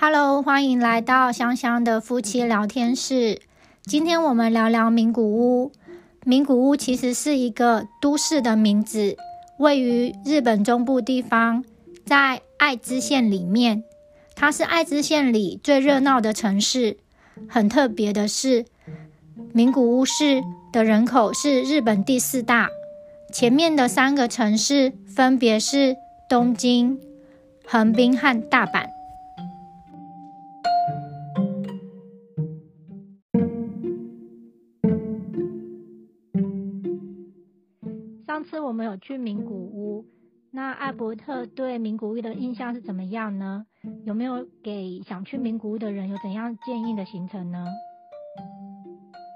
Hello，欢迎来到香香的夫妻聊天室。今天我们聊聊名古屋。名古屋其实是一个都市的名字，位于日本中部地方，在爱知县里面。它是爱知县里最热闹的城市。很特别的是，名古屋市的人口是日本第四大，前面的三个城市分别是东京、横滨和大阪。我们有去名古屋，那艾伯特对名古屋的印象是怎么样呢？有没有给想去名古屋的人有怎样建议的行程呢？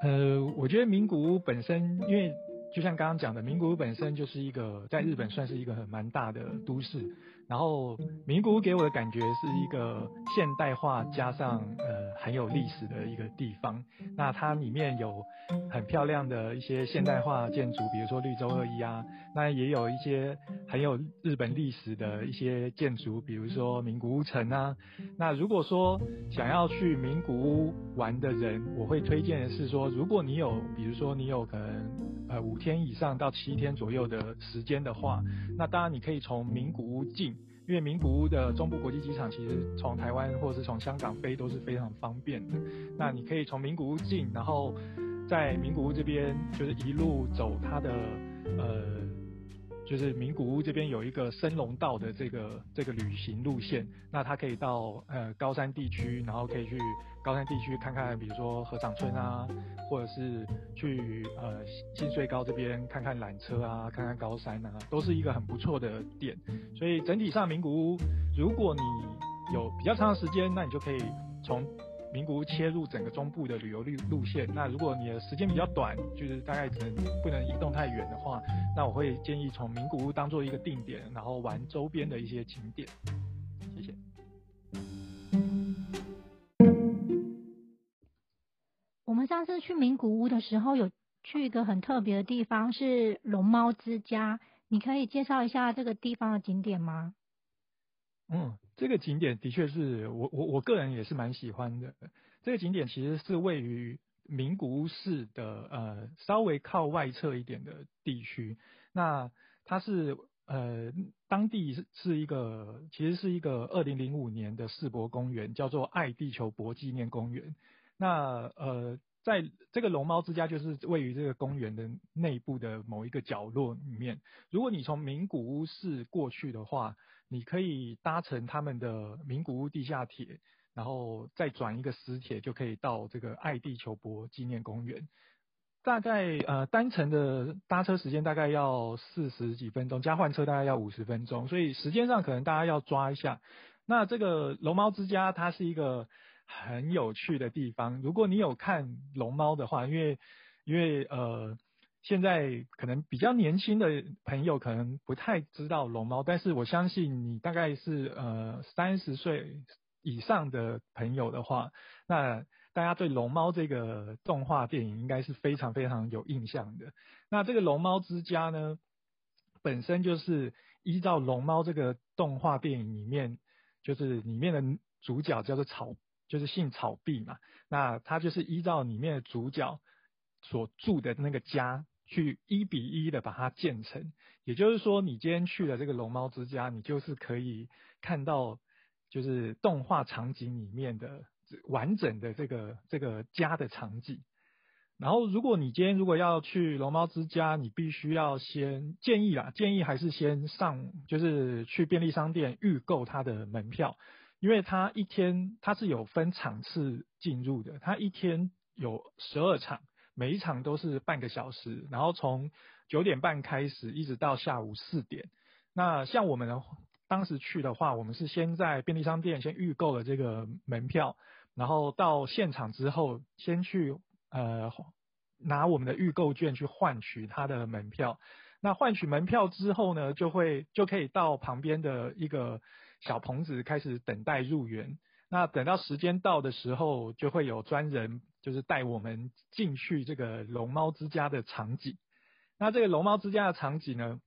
呃，我觉得名古屋本身，因为就像刚刚讲的，名古屋本身就是一个在日本算是一个很蛮大的都市。然后名古屋给我的感觉是一个现代化加上呃很有历史的一个地方。那它里面有很漂亮的一些现代化建筑，比如说绿洲二一啊。那也有一些很有日本历史的一些建筑，比如说名古屋城啊。那如果说想要去名古屋玩的人，我会推荐的是说，如果你有比如说你有可能呃五天以上到七天左右的时间的话，那当然你可以从名古屋进。因为名古屋的中部国际机场其实从台湾或是从香港飞都是非常方便的。那你可以从名古屋进，然后在名古屋这边就是一路走它的呃。就是名古屋这边有一个升龙道的这个这个旅行路线，那它可以到呃高山地区，然后可以去高山地区看看，比如说河掌村啊，或者是去呃新穗高这边看看缆车啊，看看高山啊，都是一个很不错的点。所以整体上名古屋，如果你有比较长的时间，那你就可以从。名古屋切入整个中部的旅游路路线，那如果你的时间比较短，就是大概只能不能移动太远的话，那我会建议从名古屋当做一个定点，然后玩周边的一些景点。谢谢。我们上次去名古屋的时候，有去一个很特别的地方，是龙猫之家。你可以介绍一下这个地方的景点吗？嗯。这个景点的确是我我我个人也是蛮喜欢的。这个景点其实是位于名古屋市的呃稍微靠外侧一点的地区。那它是呃当地是是一个其实是一个二零零五年的世博公园，叫做爱地球博纪念公园。那呃在这个龙猫之家就是位于这个公园的内部的某一个角落里面。如果你从名古屋市过去的话，你可以搭乘他们的名古屋地下铁，然后再转一个私铁，就可以到这个爱地球博纪念公园。大概呃单程的搭车时间大概要四十几分钟，加换车大概要五十分钟，所以时间上可能大家要抓一下。那这个龙猫之家它是一个很有趣的地方，如果你有看龙猫的话，因为因为呃。现在可能比较年轻的朋友可能不太知道龙猫，但是我相信你大概是呃三十岁以上的朋友的话，那大家对龙猫这个动画电影应该是非常非常有印象的。那这个龙猫之家呢，本身就是依照龙猫这个动画电影里面，就是里面的主角叫做草，就是姓草壁嘛，那他就是依照里面的主角所住的那个家。去一比一的把它建成，也就是说，你今天去了这个龙猫之家，你就是可以看到，就是动画场景里面的完整的这个这个家的场景。然后，如果你今天如果要去龙猫之家，你必须要先建议啦，建议还是先上，就是去便利商店预购它的门票，因为它一天它是有分场次进入的，它一天有十二场。每一场都是半个小时，然后从九点半开始，一直到下午四点。那像我们当时去的话，我们是先在便利商店先预购了这个门票，然后到现场之后，先去呃拿我们的预购券去换取他的门票。那换取门票之后呢，就会就可以到旁边的一个小棚子开始等待入园。那等到时间到的时候，就会有专人。就是带我们进去这个龙猫之家的场景。那这个龙猫之家的场景呢，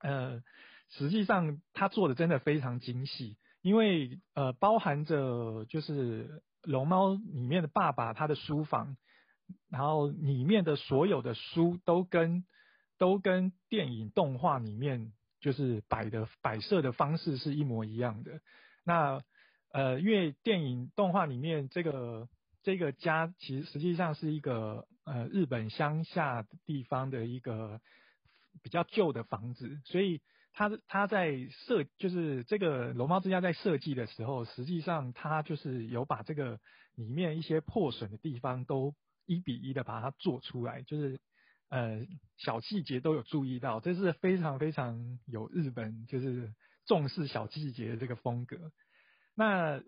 呃，实际上它做的真的非常精细。因为呃包含着就是龙猫里面的爸爸他的书房，然后里面的所有的书都跟都跟电影动画里面就是摆的摆设的方式是一模一样的。那呃因为电影动画里面这个这个家其实实际上是一个呃日本乡下地方的一个比较旧的房子，所以。他他在设就是这个龙猫之家在设计的时候，实际上他就是有把这个里面一些破损的地方都一比一的把它做出来，就是呃小细节都有注意到，这是非常非常有日本就是重视小细节的这个风格。那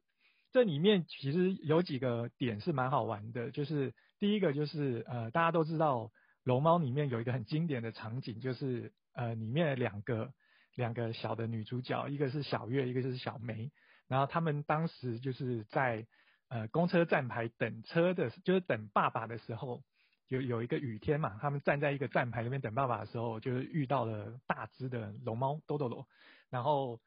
这里面其实有几个点是蛮好玩的，就是第一个就是呃大家都知道龙猫里面有一个很经典的场景，就是呃里面两个。两个小的女主角，一个是小月，一个是小梅。然后他们当时就是在呃公车站牌等车的，就是等爸爸的时候，有有一个雨天嘛，他们站在一个站牌那边等爸爸的时候，就是遇到了大只的龙猫多多罗。然后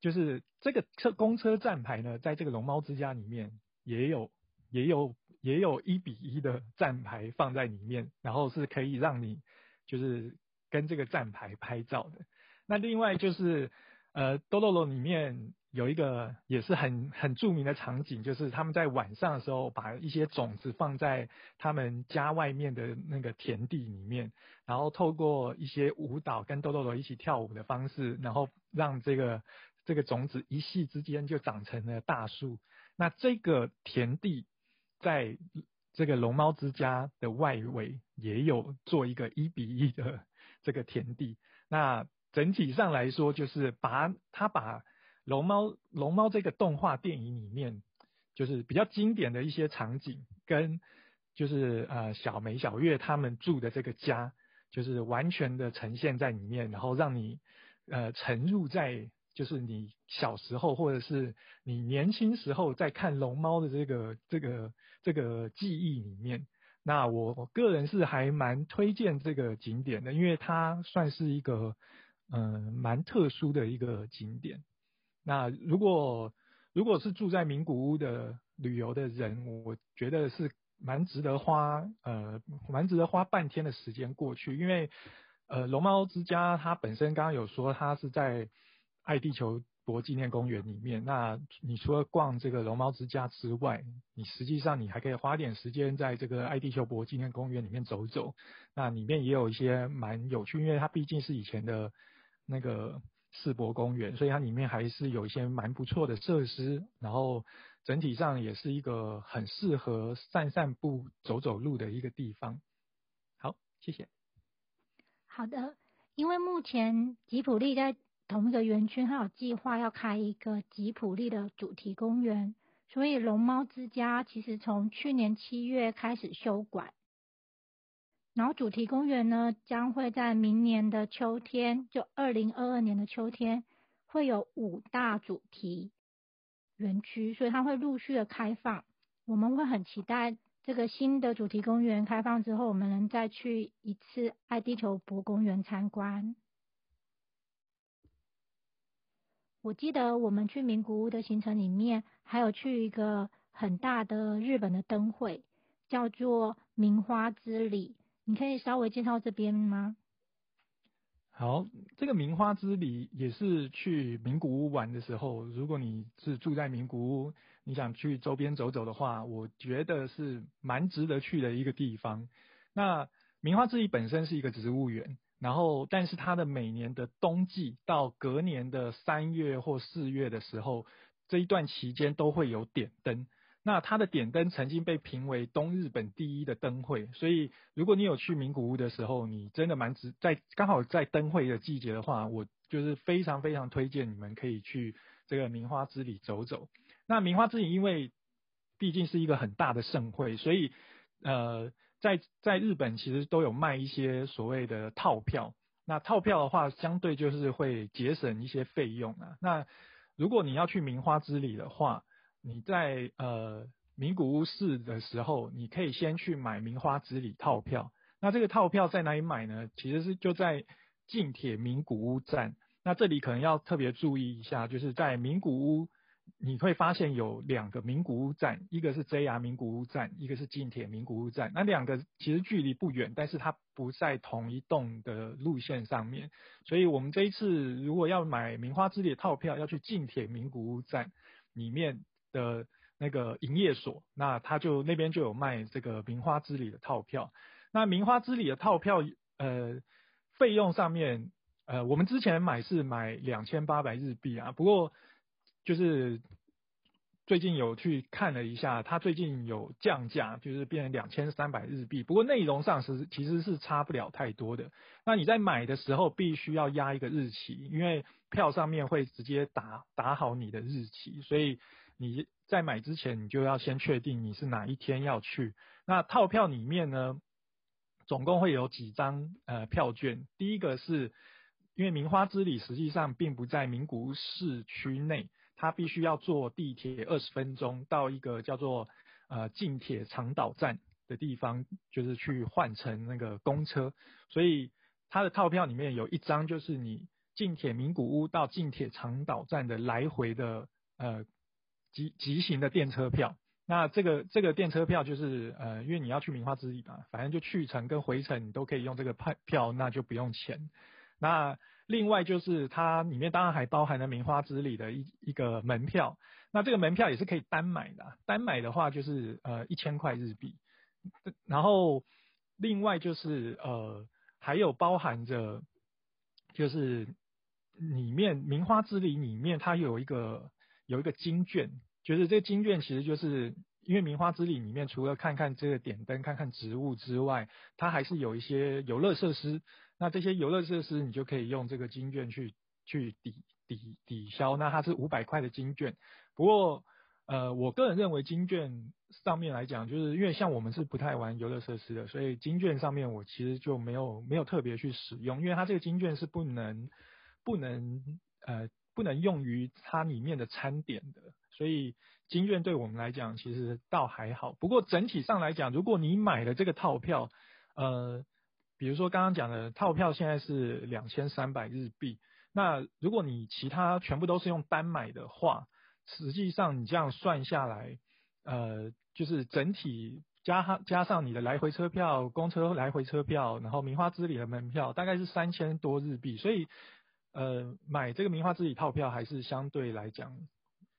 就是这个车公车站牌呢，在这个龙猫之家里面也有也有也有一比一的站牌放在里面，然后是可以让你就是跟这个站牌拍照的。那另外就是，呃，多洛罗里面有一个也是很很著名的场景，就是他们在晚上的时候把一些种子放在他们家外面的那个田地里面，然后透过一些舞蹈跟豆豆豆一起跳舞的方式，然后让这个这个种子一夕之间就长成了大树。那这个田地在这个龙猫之家的外围也有做一个一比一的这个田地，那。整体上来说，就是把他把龙猫龙猫这个动画电影里面，就是比较经典的一些场景，跟就是呃小梅小月他们住的这个家，就是完全的呈现在里面，然后让你呃沉入在就是你小时候或者是你年轻时候在看龙猫的这个这个这个记忆里面。那我我个人是还蛮推荐这个景点的，因为它算是一个。嗯，蛮特殊的一个景点。那如果如果是住在名古屋的旅游的人，我觉得是蛮值得花呃蛮值得花半天的时间过去，因为呃龙猫之家它本身刚刚有说它是在爱地球博纪念公园里面。那你除了逛这个龙猫之家之外，你实际上你还可以花点时间在这个爱地球博纪念公园里面走走。那里面也有一些蛮有趣，因为它毕竟是以前的。那个世博公园，所以它里面还是有一些蛮不错的设施，然后整体上也是一个很适合散散步、走走路的一个地方。好，谢谢。好的，因为目前吉普力在同一个园区还有计划要开一个吉普力的主题公园，所以龙猫之家其实从去年七月开始休馆。然后主题公园呢，将会在明年的秋天，就二零二二年的秋天，会有五大主题园区，所以它会陆续的开放。我们会很期待这个新的主题公园开放之后，我们能再去一次爱地球博公园参观。我记得我们去名古屋的行程里面，还有去一个很大的日本的灯会，叫做名花之旅。你可以稍微介绍这边吗？好，这个名花之里也是去名古屋玩的时候，如果你是住在名古屋，你想去周边走走的话，我觉得是蛮值得去的一个地方。那名花之里本身是一个植物园，然后但是它的每年的冬季到隔年的三月或四月的时候，这一段期间都会有点灯。那它的点灯曾经被评为东日本第一的灯会，所以如果你有去名古屋的时候，你真的蛮值在刚好在灯会的季节的话，我就是非常非常推荐你们可以去这个名花之里走走。那名花之里因为毕竟是一个很大的盛会，所以呃在在日本其实都有卖一些所谓的套票。那套票的话，相对就是会节省一些费用啊。那如果你要去名花之里的话，你在呃名古屋市的时候，你可以先去买名花之里套票。那这个套票在哪里买呢？其实是就在近铁名古屋站，那这里可能要特别注意一下，就是在名古屋。你会发现有两个名古屋站，一个是 JR 名古屋站，一个是近铁名古屋站。那两个其实距离不远，但是它不在同一栋的路线上面。所以我们这一次如果要买名花之旅的套票，要去近铁名古屋站里面的那个营业所，那他就那边就有卖这个名花之旅的套票。那名花之旅的套票，呃，费用上面，呃，我们之前买是买两千八百日币啊，不过。就是最近有去看了一下，它最近有降价，就是变成两千三百日币。不过内容上是其实是差不了太多的。那你在买的时候必须要压一个日期，因为票上面会直接打打好你的日期，所以你在买之前你就要先确定你是哪一天要去。那套票里面呢，总共会有几张呃票券。第一个是因为名花之旅实际上并不在名古屋市区内。它必须要坐地铁二十分钟到一个叫做呃近铁长岛站的地方，就是去换乘那个公车。所以它的套票里面有一张就是你近铁名古屋到近铁长岛站的来回的呃急急行的电车票。那这个这个电车票就是呃因为你要去名花之旅嘛，反正就去程跟回程你都可以用这个票，那就不用钱。那另外就是它里面当然还包含了名花之旅的一一个门票，那这个门票也是可以单买的，单买的话就是呃一千块日币，然后另外就是呃还有包含着就是里面名花之旅里面它有一个有一个金券，就是这个金券其实就是因为名花之旅里面除了看看这个点灯、看看植物之外，它还是有一些游乐设施。那这些游乐设施，你就可以用这个金券去去抵抵抵消。那它是五百块的金券，不过呃，我个人认为金券上面来讲，就是因为像我们是不太玩游乐设施的，所以金券上面我其实就没有没有特别去使用，因为它这个金券是不能不能呃不能用于它里面的餐点的，所以金券对我们来讲其实倒还好。不过整体上来讲，如果你买了这个套票，呃。比如说刚刚讲的套票现在是两千三百日币，那如果你其他全部都是用单买的话，实际上你这样算下来，呃，就是整体加上加上你的来回车票、公车来回车票，然后名花之旅的门票，大概是三千多日币，所以呃买这个名花之旅套票还是相对来讲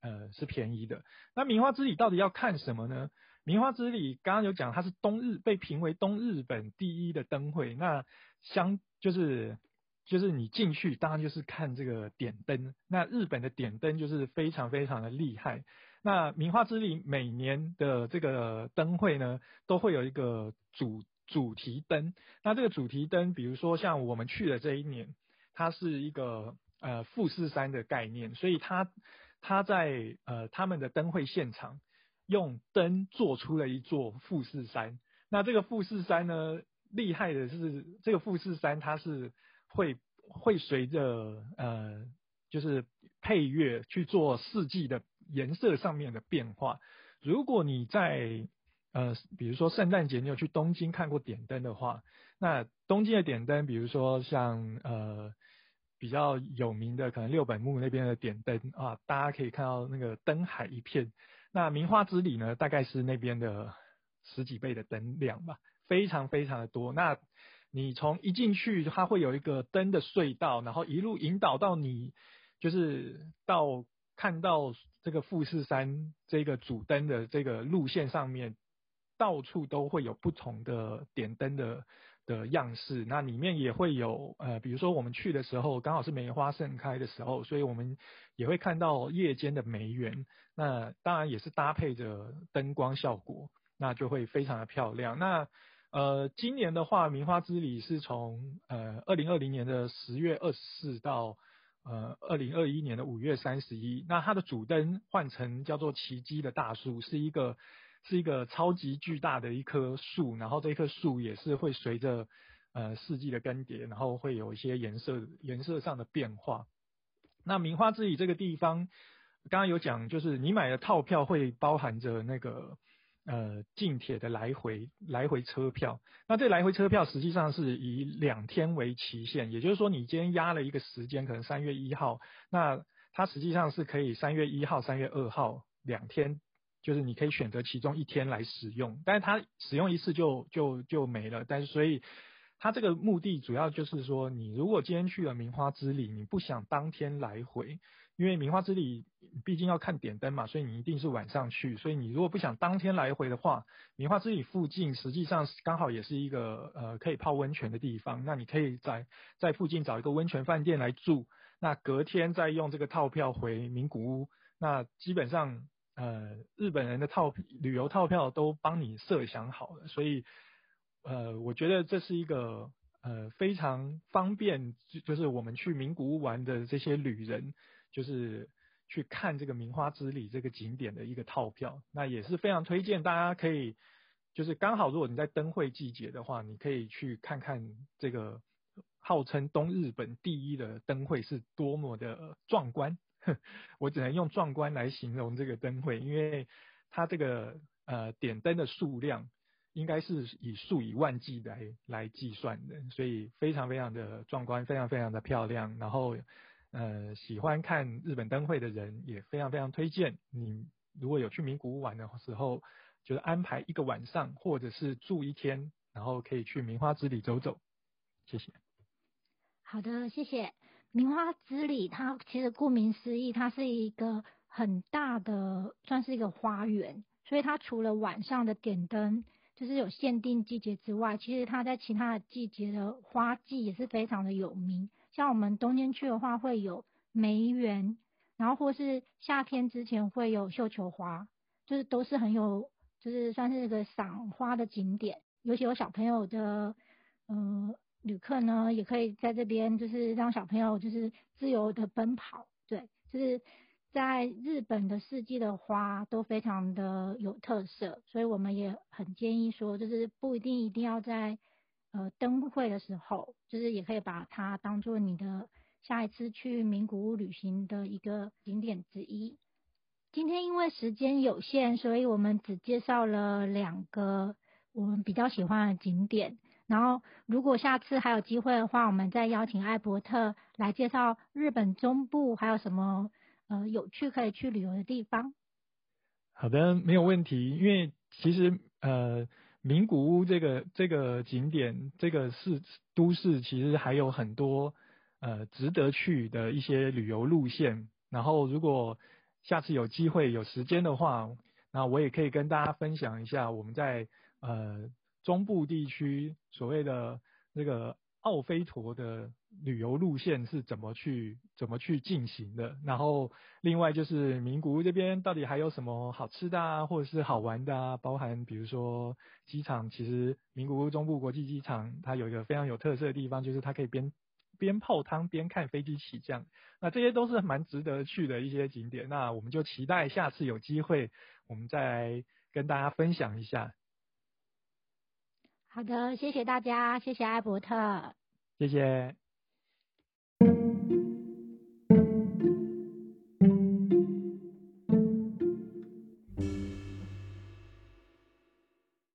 呃是便宜的。那名花之旅到底要看什么呢？名花之旅刚刚有讲，它是东日被评为东日本第一的灯会。那相就是就是你进去，当然就是看这个点灯。那日本的点灯就是非常非常的厉害。那名花之旅每年的这个灯会呢，都会有一个主主题灯。那这个主题灯，比如说像我们去的这一年，它是一个呃富士山的概念，所以它它在呃他们的灯会现场。用灯做出了一座富士山。那这个富士山呢，厉害的是这个富士山，它是会会随着呃，就是配乐去做四季的颜色上面的变化。如果你在呃，比如说圣诞节你有去东京看过点灯的话，那东京的点灯，比如说像呃比较有名的可能六本木那边的点灯啊，大家可以看到那个灯海一片。那名花之里呢，大概是那边的十几倍的灯量吧，非常非常的多。那你从一进去，它会有一个灯的隧道，然后一路引导到你，就是到看到这个富士山这个主灯的这个路线上面，到处都会有不同的点灯的。的样式，那里面也会有呃，比如说我们去的时候刚好是梅花盛开的时候，所以我们也会看到夜间的梅园。那当然也是搭配着灯光效果，那就会非常的漂亮。那呃，今年的话，名花之旅是从呃二零二零年的十月二十四到呃二零二一年的五月三十一。那它的主灯换成叫做奇迹的大树，是一个。是一个超级巨大的一棵树，然后这棵树也是会随着呃四季的更迭，然后会有一些颜色颜色上的变化。那名花之里这个地方，刚刚有讲，就是你买的套票会包含着那个呃近铁的来回来回车票。那这来回车票实际上是以两天为期限，也就是说你今天压了一个时间，可能三月一号，那它实际上是可以三月一号、三月二号两天，就是你可以选择其中一天来使用，但是它使用一次就就就没了。但是所以它这个目的主要就是说，你如果今天去了名花之里，你不想当天来回，因为名花之里毕竟要看点灯嘛，所以你一定是晚上去。所以你如果不想当天来回的话，名花之里附近实际上刚好也是一个呃可以泡温泉的地方，那你可以在在附近找一个温泉饭店来住。那隔天再用这个套票回名古屋，那基本上呃日本人的套旅游套票都帮你设想好了，所以呃我觉得这是一个呃非常方便，就是我们去名古屋玩的这些旅人，就是去看这个名花之里这个景点的一个套票，那也是非常推荐大家可以，就是刚好如果你在灯会季节的话，你可以去看看这个。号称东日本第一的灯会是多么的壮观，我只能用壮观来形容这个灯会，因为它这个呃点灯的数量应该是以数以万计来来计算的，所以非常非常的壮观，非常非常的漂亮。然后呃喜欢看日本灯会的人也非常非常推荐你，如果有去名古屋玩的时候，就是安排一个晚上或者是住一天，然后可以去名花之里走走。谢谢。好的，谢谢。名花之里，它其实顾名思义，它是一个很大的，算是一个花园。所以它除了晚上的点灯，就是有限定季节之外，其实它在其他的季节的花季也是非常的有名。像我们冬天去的话，会有梅园，然后或是夏天之前会有绣球花，就是都是很有，就是算是一个赏花的景点。尤其有小朋友的，嗯。旅客呢，也可以在这边，就是让小朋友就是自由的奔跑，对，就是在日本的四季的花都非常的有特色，所以我们也很建议说，就是不一定一定要在呃灯会的时候，就是也可以把它当做你的下一次去名古屋旅行的一个景点之一。今天因为时间有限，所以我们只介绍了两个我们比较喜欢的景点。然后，如果下次还有机会的话，我们再邀请艾伯特来介绍日本中部还有什么呃有趣可以去旅游的地方。好的，没有问题。因为其实呃名古屋这个这个景点这个市都市其实还有很多呃值得去的一些旅游路线。然后如果下次有机会有时间的话，那我也可以跟大家分享一下我们在呃。中部地区所谓的那个奥飞陀的旅游路线是怎么去怎么去进行的？然后另外就是名古屋这边到底还有什么好吃的啊，或者是好玩的啊？包含比如说机场，其实名古屋中部国际机场它有一个非常有特色的地方，就是它可以边边泡汤边看飞机起降。那这些都是蛮值得去的一些景点。那我们就期待下次有机会，我们再跟大家分享一下。好的，谢谢大家，谢谢艾伯特，谢谢。